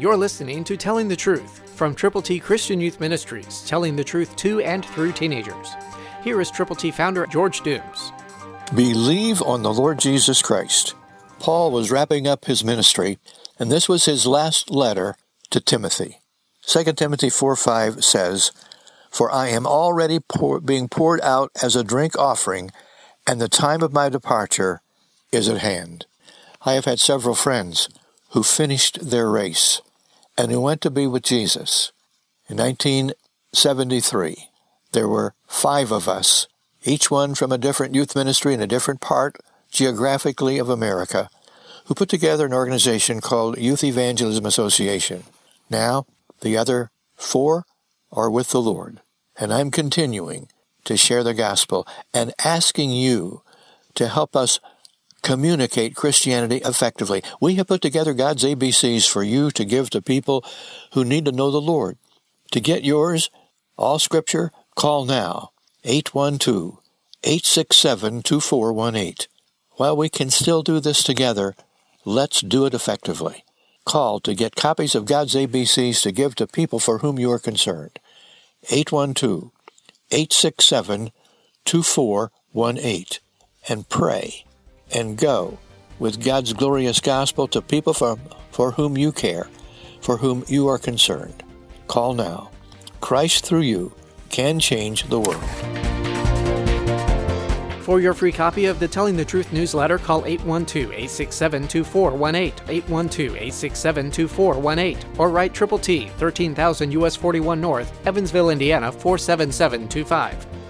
You're listening to Telling the Truth from Triple T Christian Youth Ministries, telling the truth to and through teenagers. Here is Triple T founder George Dooms. Believe on the Lord Jesus Christ. Paul was wrapping up his ministry, and this was his last letter to Timothy. 2 Timothy 4 5 says, For I am already pour, being poured out as a drink offering, and the time of my departure is at hand. I have had several friends who finished their race and who went to be with Jesus. In 1973, there were five of us, each one from a different youth ministry in a different part geographically of America, who put together an organization called Youth Evangelism Association. Now, the other four are with the Lord, and I'm continuing to share the gospel and asking you to help us communicate Christianity effectively. We have put together God's ABCs for you to give to people who need to know the Lord. To get yours, all scripture, call now 812 867 2418. While we can still do this together, let's do it effectively. Call to get copies of God's ABCs to give to people for whom you are concerned. 812 867 2418 and pray and go with God's glorious gospel to people for, for whom you care, for whom you are concerned. Call now. Christ through you can change the world. For your free copy of the Telling the Truth newsletter, call 812 867 2418, 812 867 2418, or write Triple T, 13000 US 41 North, Evansville, Indiana 47725.